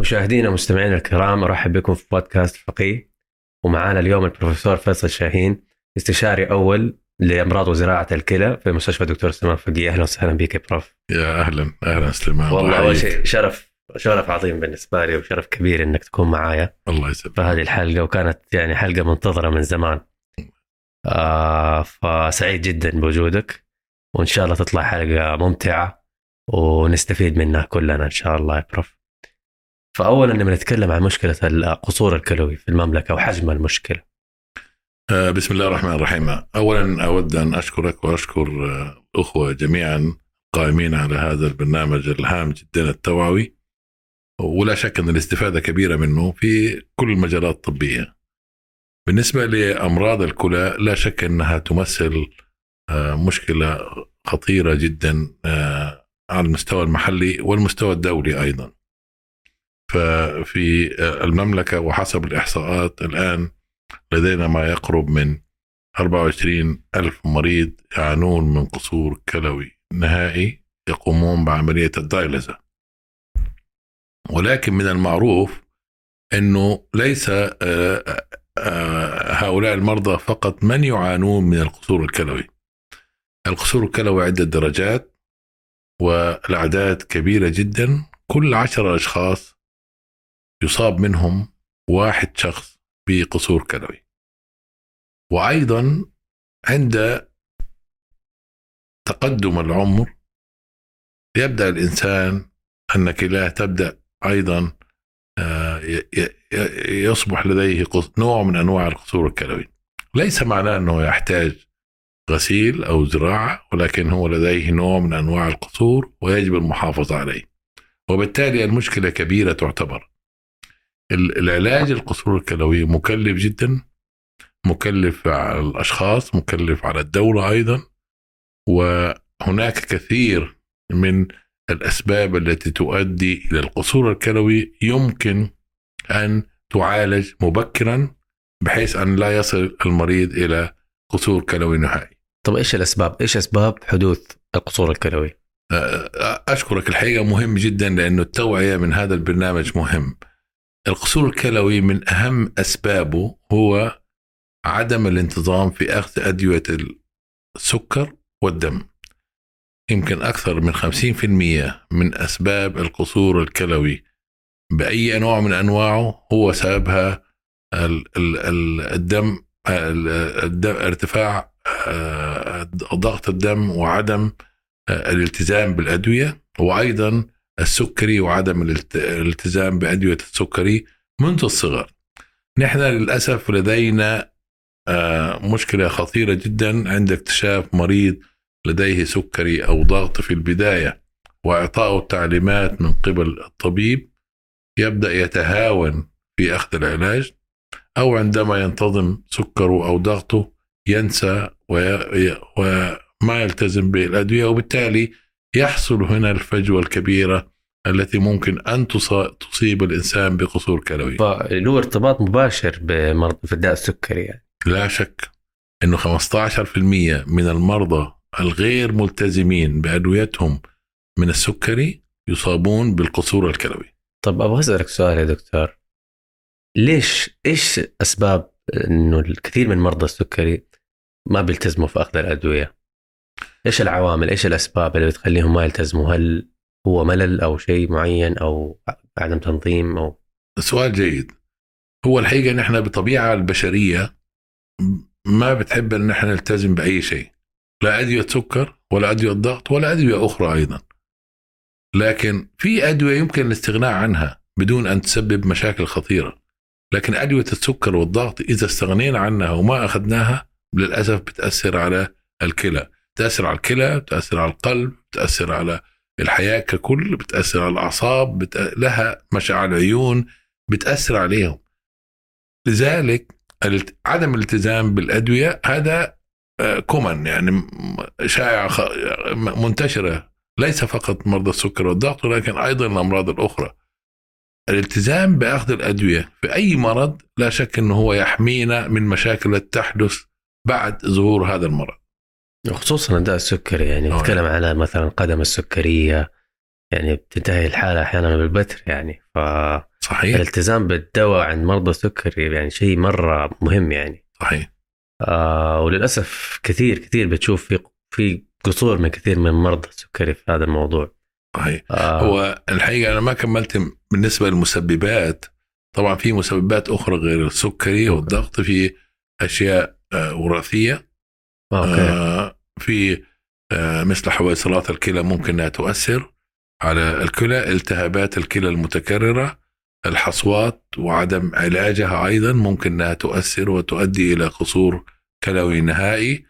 مشاهدينا ومستمعينا الكرام أرحب بكم في بودكاست فقيه ومعانا اليوم البروفيسور فيصل شاهين استشاري أول لأمراض وزراعة الكلى في مستشفى دكتور سليمان فقيه أهلا وسهلا بك يا بروف. يا أهلا أهلا سليمان. والله الله اول. شيء شرف شرف عظيم بالنسبة لي وشرف كبير إنك تكون معايا الله يسلمك. في هذه الحلقة وكانت يعني حلقة منتظرة من زمان. آه فسعيد جدا بوجودك وإن شاء الله تطلع حلقة ممتعة ونستفيد منها كلنا إن شاء الله يا بروف. فاولا نبي نتكلم عن مشكلة القصور الكلوي في المملكة وحجم المشكلة. آه، بسم الله الرحمن الرحيم. اولا أود أن أشكرك وأشكر آه، الأخوة جميعا قائمين على هذا البرنامج الهام جدا التوعوي ولا شك أن الاستفادة كبيرة منه في كل المجالات الطبية. بالنسبة لأمراض الكلى لا شك أنها تمثل آه، مشكلة خطيرة جدا على المستوى المحلي والمستوى الدولي أيضا. ففي آه، المملكة وحسب الإحصاءات الآن لدينا ما يقرب من 24 ألف مريض يعانون من قصور كلوي نهائي يقومون بعملية الدايلزة ولكن من المعروف أنه ليس آه، آه، هؤلاء المرضى فقط من يعانون من القصور الكلوي. القصور الكلوي عدة درجات والأعداد كبيرة جدا. كل عشر أشخاص يصاب منهم واحد شخص بقصور كلوي وأيضا عند تقدم العمر يبدأ الإنسان ان كلاه تبدأ أيضا آه، يصبح لديه نوع من أنواع القصور الكلوي ليس معناه أنه يحتاج غسيل أو زراعة ولكن هو لديه نوع من أنواع القصور ويجب المحافظة عليه. وبالتالي المشكلة كبيرة تعتبر. العلاج القصور الكلوي مكلف جدا مكلف على الأشخاص مكلف على الدولة أيضا وهناك كثير من الأسباب التي تؤدي إلى القصور الكلوي يمكن أن تعالج مبكرا بحيث أن لا يصل المريض إلى قصور كلوي نهائي. طب إيش الأسباب؟ إيش أسباب حدوث القصور الكلوي؟ أشكرك الحقيقة مهم جدا لأنه التوعية من هذا البرنامج مهم. القصور الكلوي من أهم أسبابه هو عدم الانتظام في أخذ أدوية السكر والدم. يمكن أكثر من 50% من أسباب القصور الكلوي بأي نوع من أنواعه هو سببها ال- ال- ال- الدم ال- الدم ارتفاع آه، ضغط الدم وعدم آه، الالتزام بالأدوية وأيضا السكري وعدم الالت- الالتزام بأدوية السكري منذ الصغر. نحن للأسف لدينا آه، مشكلة خطيرة جدا عند اكتشاف مريض لديه سكري أو ضغط في البداية واعطائه التعليمات من قبل الطبيب يبدأ يتهاون في أخذ العلاج أو عندما ينتظم سكره أو ضغطه ينسى وما يلتزم بالأدوية وبالتالي يحصل هنا الفجوة الكبيرة التي ممكن أن تص- تصيب الإنسان بقصور كلوي. فله ارتباط مباشر بمرض في الداء السكري يعني لا شك إنه 15% من المرضى الغير ملتزمين بأدويتهم من السكري يصابون بالقصور الكلوي. طب أبغى أسألك سؤال يا دكتور ليش إيش أسباب إنه الكثير من مرضى السكري ما بيلتزموا في أخذ الأدوية؟ إيش العوامل؟ إيش الأسباب اللي بتخليهم ما يلتزموا؟ هل هو ملل أو شيء معين أو عدم تنظيم أو سؤال جيد. هو الحقيقة نحن بطبيعة البشرية ما بتحب إن نحن نلتزم بأي شيء. لا أدوية سكر ولا أدوية ضغط ولا أدوية أخرى أيضا. لكن في أدوية يمكن الاستغناء عنها بدون أن تسبب مشاكل خطيرة. لكن أدوية السكر والضغط إذا استغنينا عنها وما أخذناها للأسف بتأثر على الكلى، بتأثر على الكلى، بتأثر على القلب، بتأثر على الحياة ككل، بتأثر على الأعصاب،. لها مشاعر العيون، بتأثر عليهم. لذلك عدم الالتزام بالأدوية هذا كومن يعني م- شائع خ- م- منتشرة ليس فقط مرضى السكر والضغط ولكن أيضا الأمراض الأخرى. الالتزام بأخذ الأدوية في أي مرض لا شك إنه هو يحمينا من مشاكل تحدث بعد ظهور هذا المرض. خصوصا الداء السكري يعني. نتكلم على مثلا القدم السكرية يعني بتنتهي الحالة أحيانا بالبتر يعني. ف صحيح. الالتزام بالدواء عند مرضى السكري يعني شيء مرة مهم يعني. صحيح. آه وللأسف كثير كثير بتشوف في في قصور من كثير من مرضى السكري في هذا الموضوع. صحيح. آه. هو الحقيقة أنا ما كملت بالنسبة للمسببات طبعا في مسببات أخرى غير السكري والضغط في أشياء آه، وراثية. آه، في آه، مثل حويصلات الكلى ممكن إنها تؤثر على الكلى التهابات الكلى المتكررة الحصوات وعدم علاجها أيضا ممكن إنها تؤثر وتؤدي إلى قصور كلوي نهائي.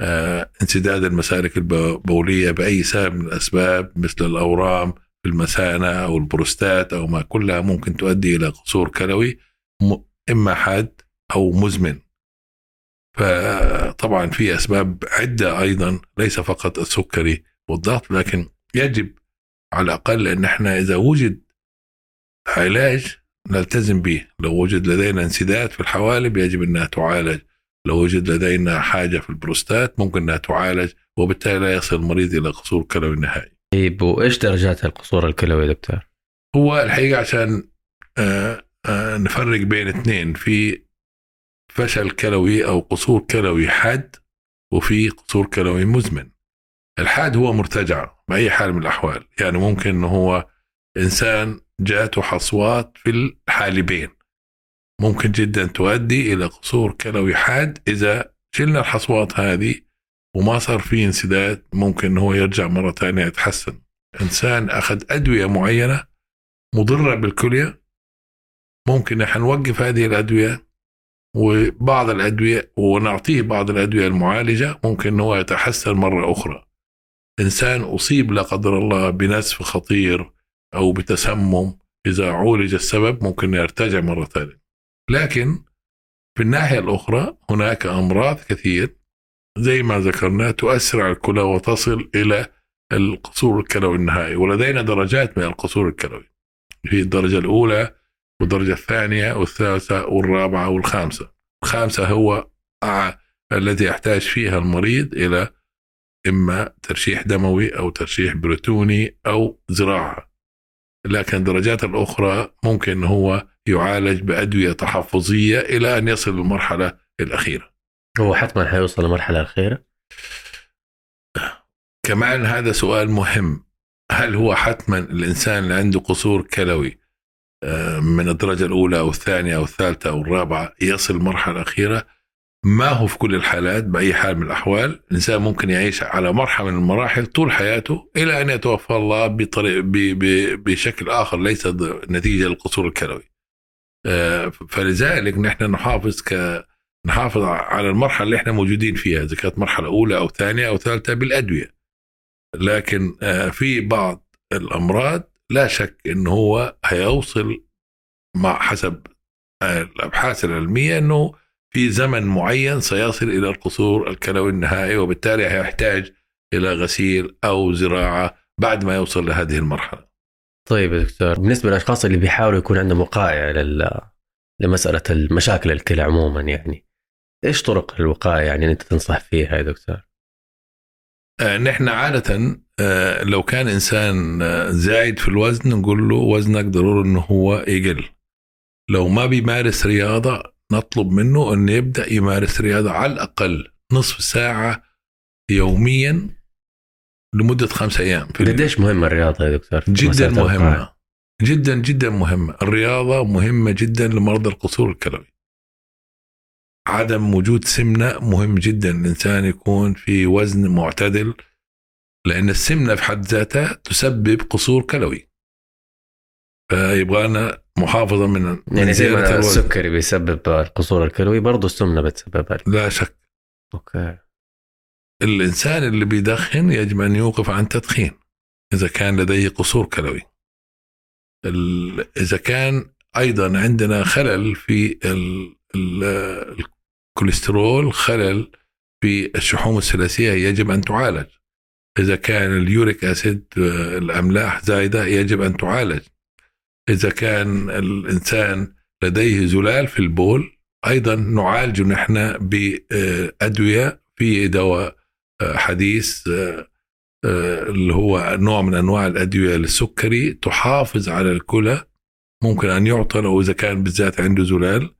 آه، انسداد المسالك البولية بأي سبب من الأسباب مثل الأورام في المثانة أو البروستات أو ما كلها ممكن تؤدي إلى قصور كلوي إما حاد أو مزمن. فطبعا في أسباب عدة أيضا ليس فقط السكري والضغط لكن يجب على الأقل أن إحنا إذا وجد علاج نلتزم به. لو وجد لدينا انسداد في الحوالب يجب أنها تعالج. لو وجد لدينا حاجة في البروستات ممكن أنها تعالج وبالتالي لا يصل المريض إلى قصور كلوي نهائي. طيب وإيش درجات القصور الكلوي دكتور؟ هو الحقيقة عشان آه، آه، نفرق بين اثنين. في فشل كلوي أو قصور كلوي حاد وفي قصور كلوي مزمن. الحاد هو مرتجع بأي حال من الأحوال يعني ممكن إنه هو إنسان جاته حصوات في الحالبين. ممكن جدا تؤدي إلى قصور كلوي حاد إذا شلنا الحصوات هذه وما صار في انسداد ممكن إنه هو يرجع مرة ثانية يتحسن. إنسان أخذ أدوية معينة مضرة بالكلية ممكن نحن نوقف هذه الأدوية وبعض الأدوية ونعطيه بعض الأدوية المعالجة ممكن هو يتحسن مرة أخرى. إنسان أصيب لا قدر الله بنزف خطير أو بتسمم إذا عولج السبب ممكن يرتجع مرة ثانية. لكن في الناحية الأخرى هناك أمراض كثير زي ما ذكرنا تؤثر على الكلى وتصل إلى القصور الكلوي النهائي ولدينا درجات من القصور الكلوي. في الدرجة الأولى والدرجة الثانية والثالثة والرابعة والخامسة. الخامسة هو الذي يحتاج فيها المريض إلى إما ترشيح دموي أو ترشيح بريتوني أو زراعة. لكن الدرجات الأخرى ممكن هو يعالج بأدوية تحفظية إلى أن يصل للمرحلة الأخيرة. هو حتما حيوصل للمرحله الأخيرة؟ كمان هذا سؤال مهم. هل هو حتما الإنسان اللي عنده قصور كلوي من الدرجة الأولى أو الثانية أو الثالثة أو الرابعة يصل المرحله الاخيره ما هو في كل الحالات بأي حال من الأحوال الإنسان ممكن يعيش على مرحلة من المراحل طول حياته إلى أن يتوفى الله بطريق بشكل آخر ليس نتيجة للقصور الكلوي آه، فلذلك نحن نحافظ ك نحافظ على المرحلة اللي إحنا موجودين فيها إذا كانت مرحلة أولى أو ثانية أو ثالثة بالأدوية. لكن آه، في بعض الأمراض لا شك انه هو هيوصل مع حسب الأبحاث العلمية إنه في زمن معين سيصل إلى القصور الكلوي النهائي وبالتالي هيحتاج إلى غسيل أو زراعة بعد ما يوصل لهذه المرحلة. طيب يا دكتور بالنسبة للأشخاص اللي بيحاولوا يكون عندهم وقايه لل... لمسألة المشاكل الكلى عموما يعني إيش طرق الوقايه يعني أنت تنصح فيها يا دكتور؟ آه، نحن عادة آه، لو كان إنسان آه، زايد في الوزن نقول له وزنك ضروري إنه هو يقل لو ما بيمارس رياضة نطلب منه أن يبدأ يمارس رياضة على الأقل نصف ساعة يوميا لمدة خمسة أيام. قديش مهمة الرياضة يا دكتور؟ جدا؟ مهمة جدا جدا مهمة الرياضة مهمة جدا لمرضى القصور الكلوي عدم وجود سمنة مهم جدا. الإنسان يكون في وزن معتدل لأن السمنة في حد ذاتها تسبب قصور كلوي. فيبغى لنا محافظة من يعني زي ما. السكري بيسبب القصور الكلوي برضه السمنة بتسببها. لا شك. okay. الإنسان اللي بيدخن يجب أن يوقف عن التدخين إذا كان لديه قصور كلوي. ال- إذا كان أيضا عندنا خلل في الكوليسترول خلل في الشحوم الثلاثية يجب أن تعالج. إذا كان ال uric acid آه، الأملاح زايدة يجب أن تعالج. إذا كان الإنسان لديه زلال في البول أيضا نعالجه نحن بأدوية في دواء آه، حديث آه، اللي هو نوع من أنواع الأدوية للسكري تحافظ على الكلى. ممكن أن يعطى له اذا كان بالذات عنده زلال.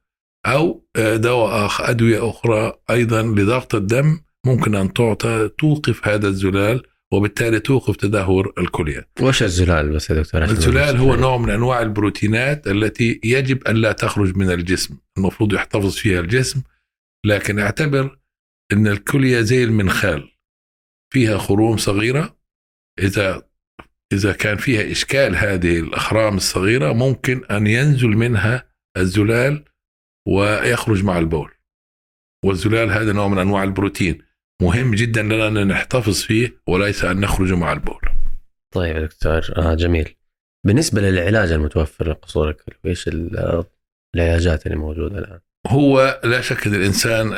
أو آه، دواء آخر أدوية أخرى أيضا لضغط الدم ممكن أن تعطى توقف هذا الزلال وبالتالي توقف تدهور الكليه. وش الزلال بس يا دكتور؟ الزلال هو نوع من أنواع البروتينات التي يجب أن لا تخرج من الجسم، المفروض يحتفظ فيها الجسم لكن أعتبر إن الكليه زي المنخال فيها خروم صغيرة. إذا إذا كان فيها إشكال هذه الأخرام الصغيرة ممكن أن ينزل منها الزلال ويخرج مع البول. والزلال هذا نوع من أنواع البروتين مهم جدا لنا أن نحتفظ فيه وليس أن نخرج مع البول. طيب دكتور آه جميل. بالنسبة للعلاج المتوفر للقصور الكلوي إيش العلاجات اللي موجودة الآن؟ هو لا شك أن الإنسان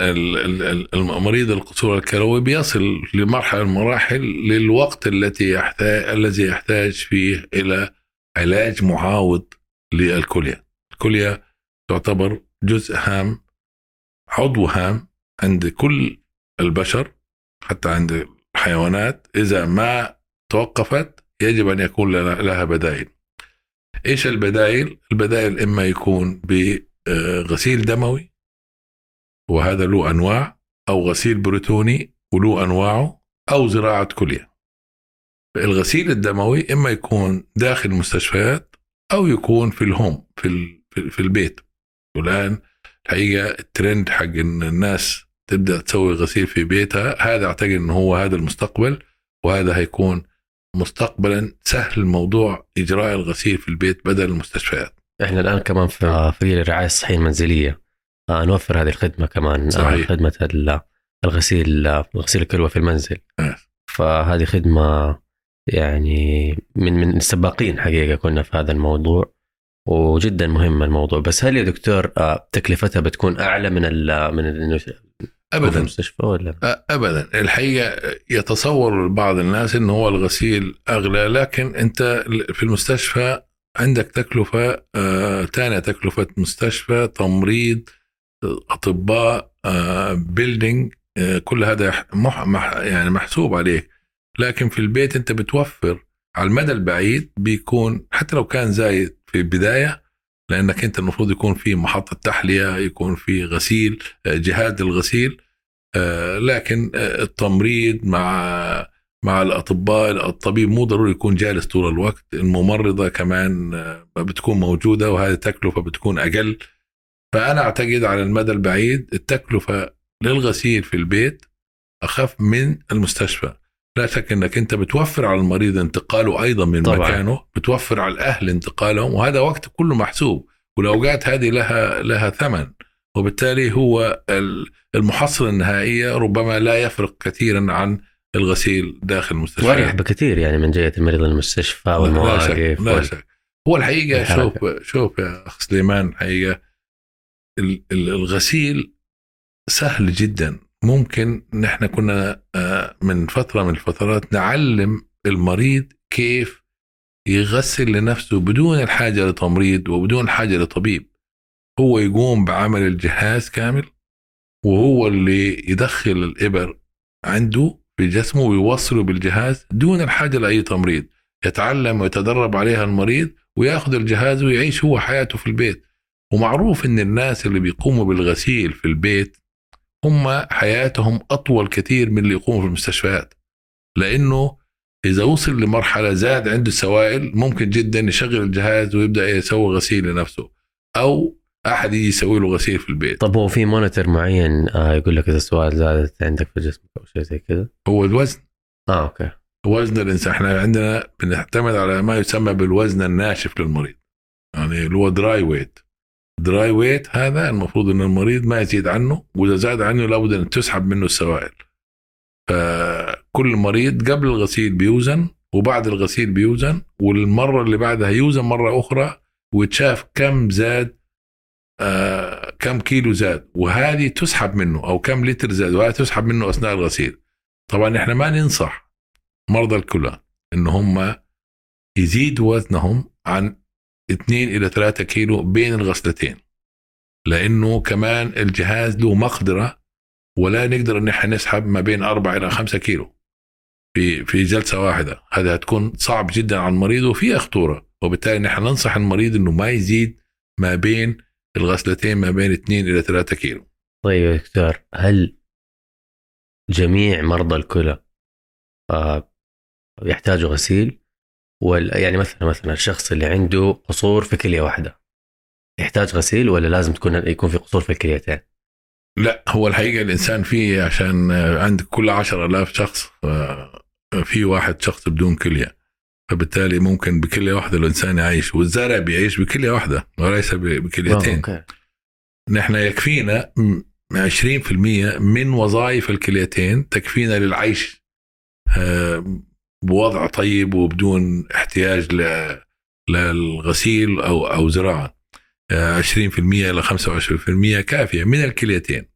المريض القصور الكلوي بيصل لمرحلة من المراحل للوقت التي يحتاج الذي يحتاج فيه إلى علاج معاوض للكليه. الكليه تعتبر جزء هام عضو هام عند كل البشر حتى عند الحيوانات إذا ما توقفت يجب أن يكون لها بدائل. إيش البدائل؟ البدائل إما يكون بغسيل دموي وهذا له أنواع أو غسيل بروتوني وله أنواعه أو زراعة كلية. الغسيل الدموي إما يكون داخل المستشفيات أو يكون في الهوم في في البيت. والان الحقيقة الترند حق إن الناس تبدأ تسوي غسيل في بيتها هذا أعتقد إنه هو هذا المستقبل وهذا هيكون مستقبلا سهل موضوع إجراء الغسيل في البيت بدل المستشفيات. إحنا الآن كمان في في الرعاية الصحية المنزلية آه، نوفر هذه الخدمة كمان آه، صحيح. خدمة الغسيل غسيل الكلوة في المنزل. أه. فهذه خدمة يعني من من السباقين حقيقة كنا في هذا الموضوع وجدا مهم الموضوع. بس هل يا دكتور آه، تكلفتها بتكون أعلى من ال من ال ابدا. المستشفى ولا؟ ابدا. الحقيقة يتصور بعض الناس انه هو الغسيل أغلى لكن أنت في المستشفى عندك تكلفة آه ثانية تكلفة مستشفى تمريض أطباء آه بيلدينج آه كل هذا مح مح يعني محسوب عليك. لكن في البيت أنت بتوفر على المدى البعيد بيكون حتى لو كان زايد في البداية لأنك أنت المفروض يكون في محطة تحلية يكون في غسيل آه، جهاز الغسيل آه، لكن آه، التمريض مع مع الأطباء الطبيب مو ضروري يكون جالس طول الوقت الممرضة كمان بتكون موجودة وهذه التكلفه بتكون أقل. فأنا أعتقد على المدى البعيد التكلفة للغسيل في البيت أخف من المستشفى. لا شك إنك أنت بتوفر على المريض انتقاله أيضا من طبعا. مكانه بتوفر على الأهل انتقالهم وهذا وقت كله محسوب والأوقات هذه لها لها ثمن وبالتالي هو المحصلة النهائية ربما لا يفرق كثيرا عن الغسيل داخل المستشفى واريح بكثير يعني من جهة المريض للمستشفى والمواقف لا شك, لا شك. هو الحقيقة الحركة. شوف شوف يا أخ سليمان الحقيقة الغسيل سهل جدا ممكن نحن كنا آه، من فترة من الفترات نعلم المريض كيف يغسل لنفسه بدون الحاجة لتمريض وبدون حاجة لطبيب. هو يقوم بعمل الجهاز كامل وهو اللي يدخل الإبر عنده في جسمه ويوصله بالجهاز دون الحاجة لأي تمريض. يتعلم ويتدرب عليها المريض ويأخذ الجهاز ويعيش هو حياته في البيت. ومعروف إن الناس اللي بيقوموا بالغسيل في البيت هم حياتهم أطول كثير من اللي يقوموا في المستشفيات. لأنه إذا وصل لمرحلة زاد عنده السوائل ممكن جدا يشغل الجهاز ويبدأ يسوي غسيل لنفسه أو أحد يجي يسوي له غسيل في البيت. طب هو في مونيتور معين آه يقول لك إذا السوائل زادت عندك في جسمك أو شيء زي كذا؟ هو الوزن. آه okay. وزن الإنسان. إحنا عندنا بنعتمد على ما يسمى بالوزن الناشف للمريض. يعني اللي هو dry weight dry weight هذا المفروض إن المريض ما يزيد عنه وإذا زاد عنه لابد إن تسحب منه السوائل. فكل مريض قبل الغسيل بيوزن وبعد الغسيل بيوزن والمرة اللي بعدها يوزن مرة أخرى ويتشاف كم زاد آه كم كيلو زاد وهذه تسحب منه أو كم لتر زاد وهذه تسحب منه أثناء الغسيل. طبعا إحنا ما ننصح مرضى الكلى إن هم يزيدوا وزنهم عن 2 إلى 3 كيلو بين الغسلتين. لأنه كمان الجهاز له مقدرة ولا نقدر إن إحنا نسحب ما بين 4 إلى 5 كيلو في في جلسة واحدة. هذا هتكون صعب جدا على المريض وفيها خطورة. وبالتالي نحن ننصح المريض إنه ما يزيد ما بين الغسلتين ما بين 2 إلى 3 كيلو. طيب يا دكتور هل جميع مرضى الكلى آه، يحتاجوا غسيل؟ يعني مثلا مثلا الشخص اللي عنده قصور في كلية واحدة يحتاج غسيل ولا لازم تكون يكون في قصور في الكليتين؟ لا هو الحقيقة الإنسان فيه عشان عندك كل 10000 شخص في واحد شخص بدون كلية فبالتالي ممكن بكلية واحدة الإنسان يعيش والزارع بيعيش بكلية واحدة وليس بكليتين. نحن يكفينا م- 20% من وظائف الكليتين تكفينا للعيش آه، بوضع طيب وبدون احتياج للغسيل أو أو زراعة. آه، 20% إلى 25% كافية من الكليتين.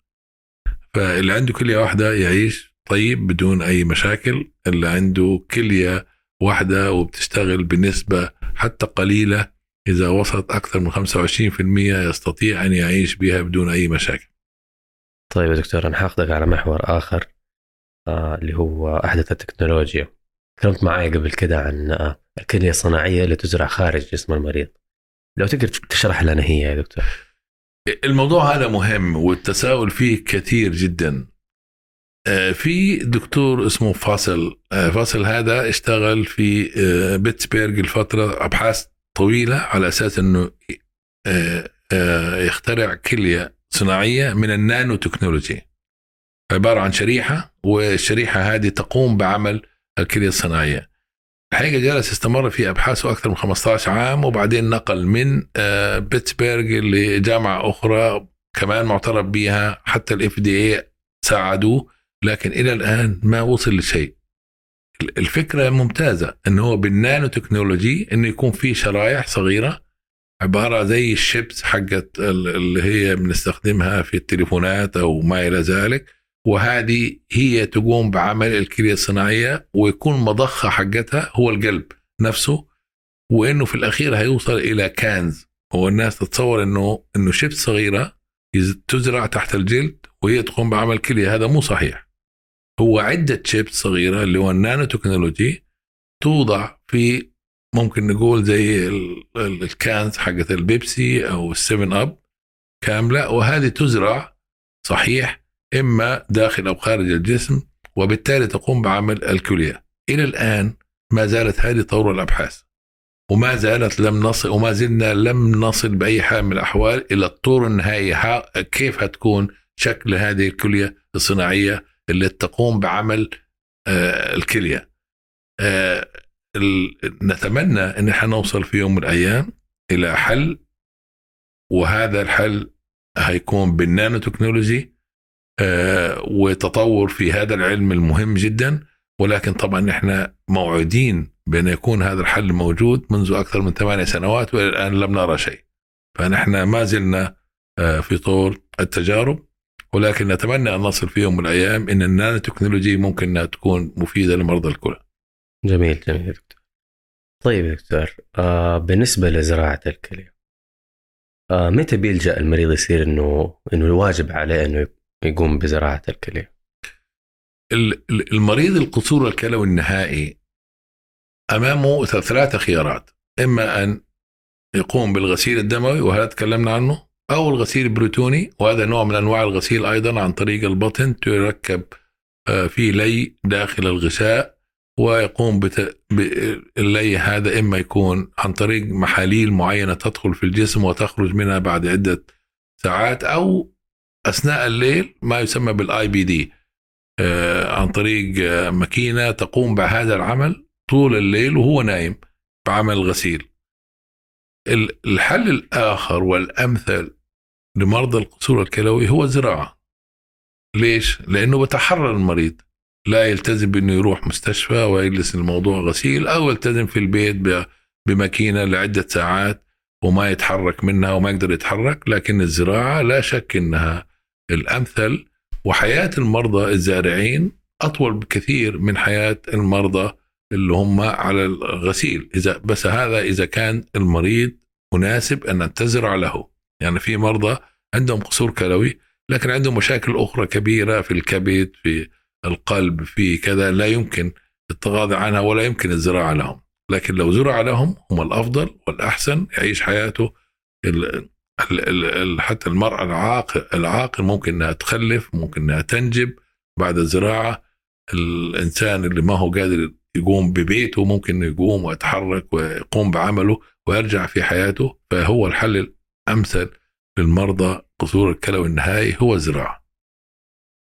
فاللي عنده كلية واحدة يعيش طيب بدون أي مشاكل. اللي عنده كلية واحدة وبتشتغل بنسبة حتى قليلة إذا وصلت أكثر من 25% يستطيع أن يعيش بها بدون أي مشاكل. طيب يا دكتور أنا حاخذك على محور آخر آه اللي هو أحدث التكنولوجيا. تكلمت معي قبل كده عن الكليه الصناعية اللي تزرع خارج جسم المريض. لو تقدر تشرح لنا هي يا دكتور. الموضوع هذا مهم والتساؤل فيه كثير جدا. آه، في دكتور اسمه فاصل. آه، فاصل هذا اشتغل في آه، بيتسبرغ الفترة أبحاث طويلة على أساس أنه يخترع كلية صناعية من ال nano technology. عبارة عن شريحة والشريحة هذه تقوم بعمل الكلية الصناعية الحقيقة جلس استمر في أبحاثه أكثر من 15 عام وبعدين نقل من آه، بيتسبرغ لجامعة أخرى كمان معترف بها حتى ال FDA ساعدوه لكن إلى الآن ما وصل لشيء. الفكرة ممتازة انه هو بال nano technology إنه يكون في شرايح صغيرة عبارة زي الشيبس حقت ال- اللي هي بنستخدمها في التليفونات أو ما إلى ذلك. وهذه هي تقوم بعمل الكلية الصناعية ويكون مضخه حقتها هو القلب نفسه وإنه في الأخير هيوصل إلى cans هو الناس تتصور إنه إنه شيبس صغيرة تزرع تحت الجلد وهي تقوم بعمل كلية. هذا مو صحيح. هو عدة شيبس صغيرة اللي هو ال nano technology توضع في ممكن نقول زي ال- ال- ال cans حقت البيبسي أو السيفن أب كاملة وهذه تزرع صحيح إما داخل أو خارج الجسم وبالتالي تقوم بعمل الكليه إلى الآن ما زالت هذه طور الأبحاث وما زالت لم نصل وما زلنا لم نصل بأي حال من الأحوال إلى الطور النهائي ها- كيف هتكون شكل هذه الكليه الصناعية اللي تقوم بعمل آه، الكلية؟ آه، نتمنى إن إحنا نوصل في يوم من الأيام إلى حل وهذا الحل هيكون بالنانو تكنولوجي وتطور في هذا العلم المهم جدا. ولكن طبعا إحنا موعودين بأن يكون هذا الحل موجود منذ أكثر من ثمانية سنوات وإلى الآن لم نرى شيء. فنحن ما زلنا آه، في طور التجارب. ولكن نتمنى أن نصل في يوم من الأيام إن النانو تكنولوجي ممكن أنها تكون مفيدة لمرضى الكلى جميل جميل دكتور. طيب يا دكتور آه بالنسبة لزراعة الكليه آه متى بيلجأ المريض يصير انه إنه الواجب عليه إنه يقوم بزراعة الكليه ال- ال- المريض القصور الكلوي النهائي أمامه ثلاثة خيارات. إما أن يقوم بالغسيل الدموي وهذا تكلمنا عنه أو الغسيل البريتوني وهذا نوع من أنواع الغسيل أيضا عن طريق البطن تركب آه، فيه لي داخل الغشاء ويقوم بت... باللي هذا إما يكون عن طريق محاليل معينة تدخل في الجسم وتخرج منها بعد عدة ساعات أو أثناء الليل ما يسمى بال APD عن طريق آه، ماكينة تقوم بهذا العمل طول الليل وهو نايم بعمل غسيل. ال- الحل الآخر والأمثل لمرضى القصور الكلوي هو الزراعة. ليش؟ لأنه بتحرر المريض. لا يلتزم بأنه يروح مستشفى ويجلس الموضوع غسيل أو يلتزم في البيت بماكينة لعدة ساعات وما يتحرك منها وما يقدر يتحرك لكن الزراعة لا شك إنها الأمثل وحياة المرضى الزارعين أطول بكثير من حياة المرضى اللي هم على الغسيل. إذا بس هذا إذا كان المريض مناسب أن تزرع له. يعني في مرضى عندهم قصور كلوي لكن عندهم مشاكل أخرى كبيرة في الكبد في القلب في كذا لا يمكن التغاضي عنها ولا يمكن الزراعة لهم. لكن لو زرع لهم هم الأفضل والأحسن يعيش حياته حتى المرأة العاقل العاقل ممكن إنها تخلف ممكن إنها تنجب بعد الزراعة الإنسان اللي ما هو قادر يقوم ببيته ممكن يقوم ويتحرك ويقوم بعمله ويرجع في حياته فهو الحل الأمثل للمرضى قصور الكلوي النهائي هو الزراعة.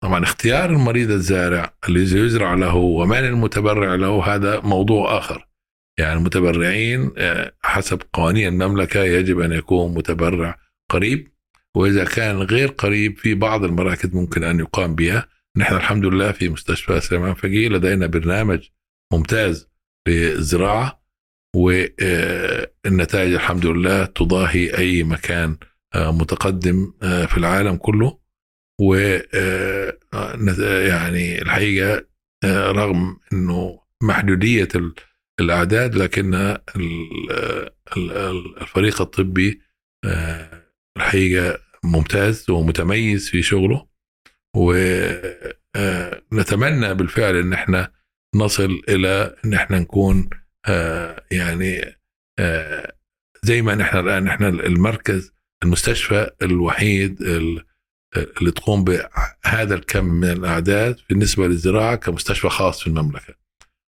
طبعا اختيار المريض الزارع اللي يزرع له ومن المتبرع له هذا موضوع آخر. يعني المتبرعين آه، حسب قوانين المملكة يجب أن يكون متبرع قريب وإذا كان غير قريب في بعض المراكز ممكن أن يقام بها. نحن الحمد لله في مستشفى سليمان فقيه لدينا برنامج ممتاز للزراعة والنتائج الحمد لله تضاهي أي مكان آه، متقدم آه، في العالم كله. و يعني الحقيقة رغم إنه محدودية الأعداد لكن الفريق الطبي الحقيقة ممتاز ومتميز في شغله ونتمنى بالفعل إن إحنا نصل إلى إن إحنا نكون يعني زي ما نحن الآن نحن المركز المستشفى الوحيد اللي تقوم بهذا الكم من الأعداد بالنسبة للزراعة كمستشفى خاص في المملكة.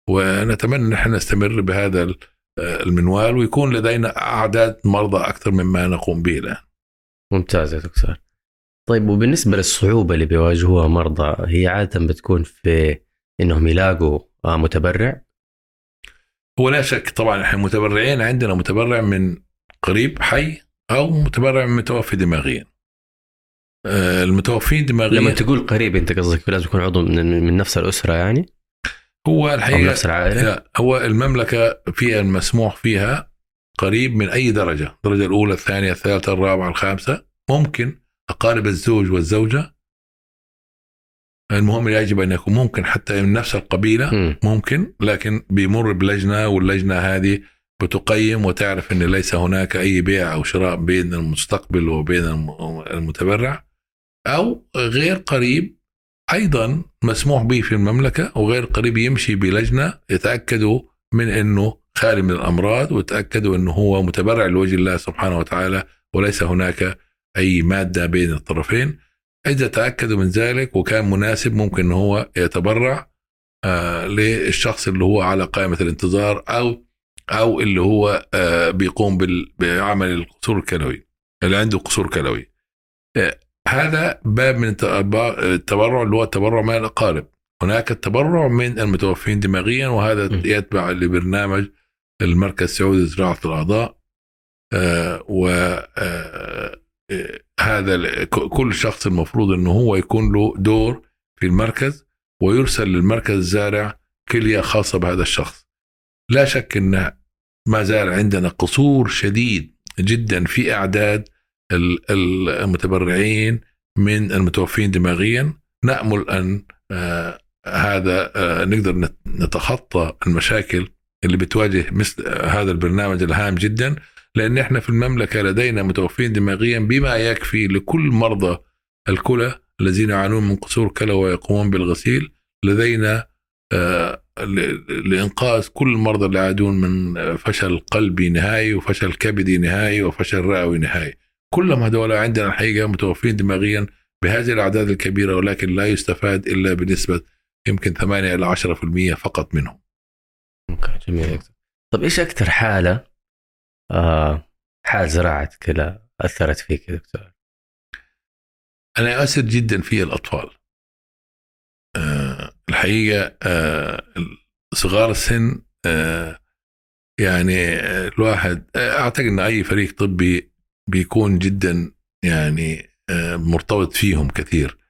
ونتمنى إن إحنا نستمر بهذا المنوال ويكون لدينا أعداد مرضى أكثر مما نقوم به الآن. ممتاز يا دكتور. طيب وبالنسبة للصعوبة اللي بيواجهوها مرضى هي عادة بتكون في إنهم يلاقوا متبرع؟ هو لا شك طبعا إحنا متبرعين عندنا متبرع من قريب حي أو متبرع من متوفي دماغيا. آه، المتوفين دماغيا لما تقول قريب أنت قصدك لازم يكون عضو من, من نفس الأسرة يعني؟ هو الحقيقة نفس العائلة؟ هو المملكة فيها المسموح فيها قريب من أي درجة، الدرجه الأولى، الثانية، الثالثة، الرابعة، الخامسة، ممكن أقارب الزوج والزوجة. المهم يجب أن يكون ممكن حتى من نفس القبيلة ممكن لكن بيمر بلجنة واللجنة هذه بتقيم وتعرف إن ليس هناك أي بيع أو شراء بين المستقبل وبين المتبرع. أو غير قريب أيضا مسموح به في المملكة وغير قريب يمشي بلجنة يتأكدوا من إنه خالي من الأمراض ويتاكدوا أنه هو متبرع لوجه الله سبحانه وتعالى وليس هناك أي مادة بين الطرفين. إذا تاكدوا من ذلك وكان مناسب ممكن هو يتبرع آه للشخص اللي هو على قائمة الانتظار أو أو اللي هو آه بيقوم بعمل القصور الكلوي اللي عنده قصور كلوي. آه هذا باب من التبرع اللي هو التبرع من الأقارب. هناك التبرع من المتوفين دماغيا وهذا يتبع لبرنامج المركز السعودي لزراعة الأعضاء آه و آه هذا كل شخص المفروض إنه هو يكون له دور في المركز ويرسل للمركز الزارع كلية خاصة بهذا الشخص. لا شك إن ما زال عندنا قصور شديد جدا في أعداد المتبرعين من المتوفين دماغيا نأمل أن آه هذا آه نقدر نتخطى المشاكل اللي بتواجه مثل هذا البرنامج الهام جدا لأن إحنا في المملكة لدينا متوفين دماغيا بما يكفي لكل مرضى الكلى الذين يعانون من قصور كلى ويقومون بالغسيل. لدينا آه لإنقاذ كل المرضى اللي يعانون من فشل قلبي نهائي وفشل كبدي نهائي وفشل رئوي نهائي. كلهم هذول عندنا الحقيقة متوفين دماغيا بهذه الأعداد الكبيرة ولكن لا يستفاد إلا بنسبة يمكن 8 إلى 10% فقط منهم. جميل طب إيش أكثر حالة آه حال زراعة كلى أثرت فيك يا دكتور؟ أنا أسر جدا في الأطفال. آه الحقيقة آه صغار السن آه يعني الواحد أعتقد أن أي فريق طبي بيكون جدا يعني آه مرتبط فيهم كثير. آه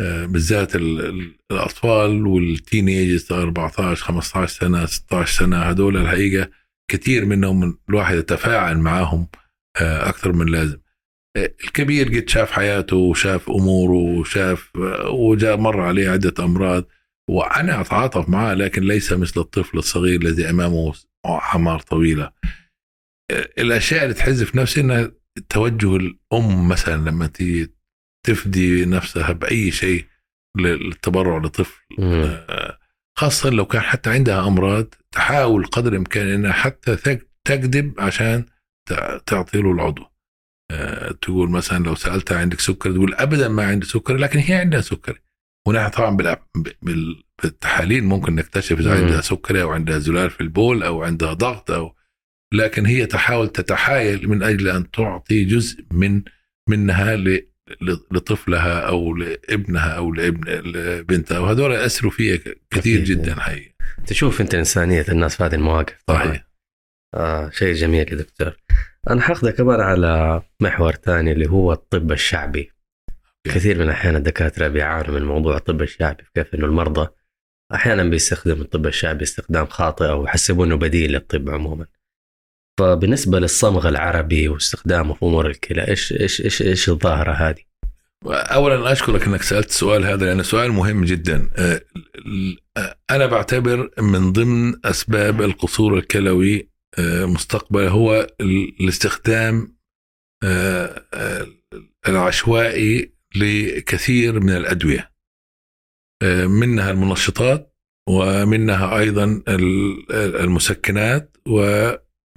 بالذات الأطفال والتينيجز 14 15 سنة 16 سنة هذول الحقيقة كثير منهم الواحد يتفاعل معهم آه، أكثر من لازم. آه، الكبير قد شاف حياته وشاف أموره وشاف آه، وجاء مر عليه عدة أمراض وأنا أتعاطف معه لكن ليس مثل الطفل الصغير الذي أمامه اعمار طويلة. الأشياء اللي تحز في نفسي إنها توجه الأم مثلا لما تيجي تفدي نفسها بأي شيء للتبرع لطفل. خاصة لو كان حتى عندها أمراض تحاول قدر الإمكان إنها حتى تك- تكذب عشان تع- تعطي له العضو. آه، تقول مثلا لو سألتها عندك سكر تقول ابدا ما عندي سكر لكن هي عندها سكر. ونحن طبعا بالتحاليل ممكن نكتشف إذا مم. عندها سكري أو عندها زلال في البول أو عندها ضغط أو لكن هي تحاول تتحايل من أجل أن تعطي جزء من منها لطفلها أو لابنها أو لابن لبنتها وهذول يأثروا فيها ك- كثير. جدا حقيقه تشوف أنت إنسانية الناس في هذه المواقف صحيح. آه شيء جميل يا دكتور. أنا حاخذك كمان على محور ثاني اللي هو الطب الشعبي. كثير من الاحيان الدكاترة بيعانوا من موضوع الطب الشعبي كيف إنه المرضى أحيانا بيستخدم الطب الشعبي استخدام خاطئ أو يحسبوا إنه بديل للطب عموما. فبالنسبه للصمغ العربي واستخدامه في أمور الكلى إيش إيش إيش إيش الظاهرة هذه؟ اولا اشكرك إنك سألت السؤال هذا لأنه سؤال مهم جدا ال- آه، أنا بعتبر من ضمن أسباب القصور الكلوي آه، مستقبلا هو ال- الاستخدام العشوائي لكثير من الأدوية منها المنشطات ومنها أيضا ال- المسكنات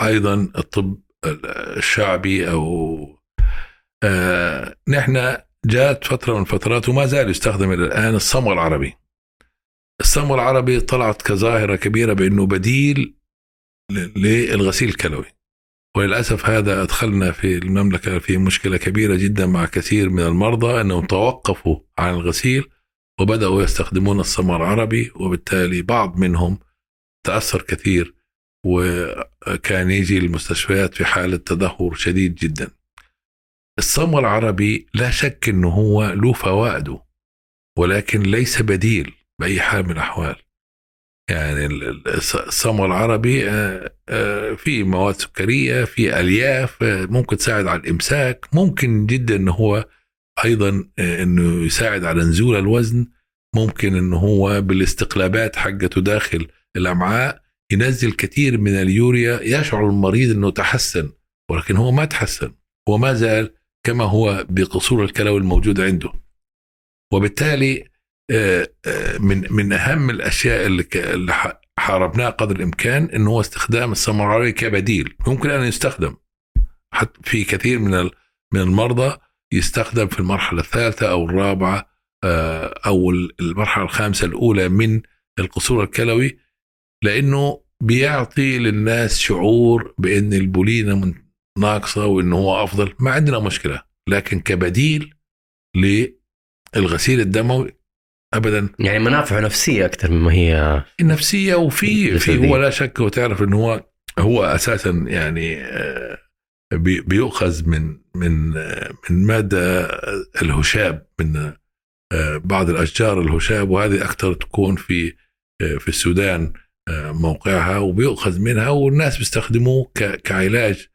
وأيضا الطب الشعبي أو آه، نحن جاءت فترة من الفترات وما زال يستخدم إلى الآن الصمغ العربي. الصمغ العربي طلعت كظاهرة كبيرة بأنه بديل للغسيل الكلوي. وللأسف هذا أدخلنا في المملكة في مشكلة كبيرة جدا مع كثير من المرضى أنهم توقفوا عن الغسيل وبدأوا يستخدمون الصمغ العربي وبالتالي بعض منهم تأثر كثير وكان يجي المستشفيات في حالة تدهور شديد جدا. الصمغ العربي لا شك إنه هو له فوائده ولكن ليس بديل بأي حال من الأحوال. يعني ال- ال- الص- الصمغ العربي آه، آه، في مواد سكرية في ألياف آه، ممكن تساعد على الإمساك. ممكن جدا إنه هو أيضا آه، إنه يساعد على نزول الوزن. ممكن إنه هو بالاستقلابات حقته داخل الأمعاء. ينزل كثير من اليوريا يشعر المريض إنه تحسن ولكن هو ما تحسن هو ما زال كما هو بقصور الكلوي الموجود عنده. وبالتالي آه، آه، من من أهم الأشياء اللي حاربناها قدر الإمكان إنه هو استخدام السمر العربي كبديل. ممكن أن يستخدم. حتى في كثير من من المرضى يستخدم في المرحلة الثالثة أو الرابعة آه، أو ال- المرحلة الخامسة الأولى من القصور الكلوي لأنه بيعطي للناس شعور بأن البولينة من- ناقصة وإنه هو أفضل. ما عندنا مشكلة لكن كبديل للغسيل الدموي ابدا. يعني منافعه نفسية أكثر مما هي النفسيه وفي في. هو لا شك وتعرف إنه هو هو أساسا يعني آه، بي- بيؤخذ من من آه، من مادة الهشاب من آه، بعض الأشجار الهشاب وهذه أكثر تكون في في السودان. موقعها وبيؤخذ منها والناس بيستخدموه كعلاج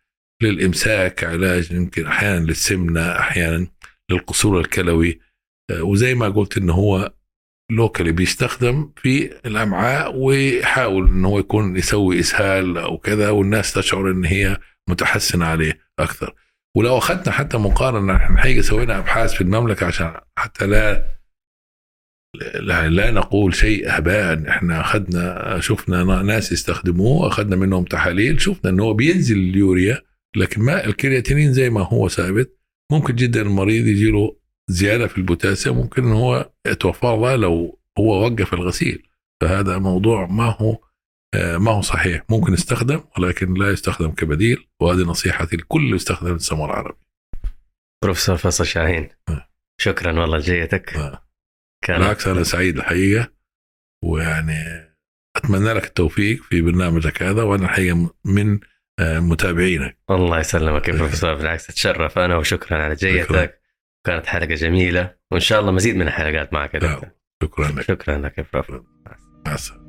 للإمساك كعلاج يمكن أحيانا للسمنة أحيانا للقصور الكلوي. آه، وزي ما قلت إنه هو لوكالي بيستخدم في الأمعاء ويحاول انه هو يكون يسوي إسهال أو كذا والناس تشعر إن هي متحسنة عليه أكثر. ولو أخذنا حتى مقارنة إحنا حقيقة سوينا أبحاث في المملكة عشان حتى لا لا, لا نقول شيء هباء إحنا أخذنا شفنا ناس يستخدموه أخذنا منهم تحاليل شفنا إنه هو بينزل اليوريا لكن ما الكرياتينين زي ما هو ثابت ممكن جدا المريض يجي له زيادة في البوتاسيوم ممكن إن هو يتوفى الله لو هو وقف الغسيل. فهذا موضوع ما هو ما هو صحيح. ممكن يستخدم ولكن لا يستخدم كبديل وهذه نصيحتي لكل يستخدم السمر العربي. بروفيسور فيصل شاهين. آه. شكرا والله لجيتك. آه. بالعكس أنا سعيد الحقيقة ويعني أتمنى لك التوفيق في برنامجك هذا وأنا الحقيقة من آه، متابعينك. الله يسلمك يا بروفيسور بالعكس اتشرف أنا وشكرا على جيتك كانت حلقة جميلة وإن شاء الله مزيد من الحلقات معك. دكتور شكرا لك. شكرا لك يا بروف مع السلامة.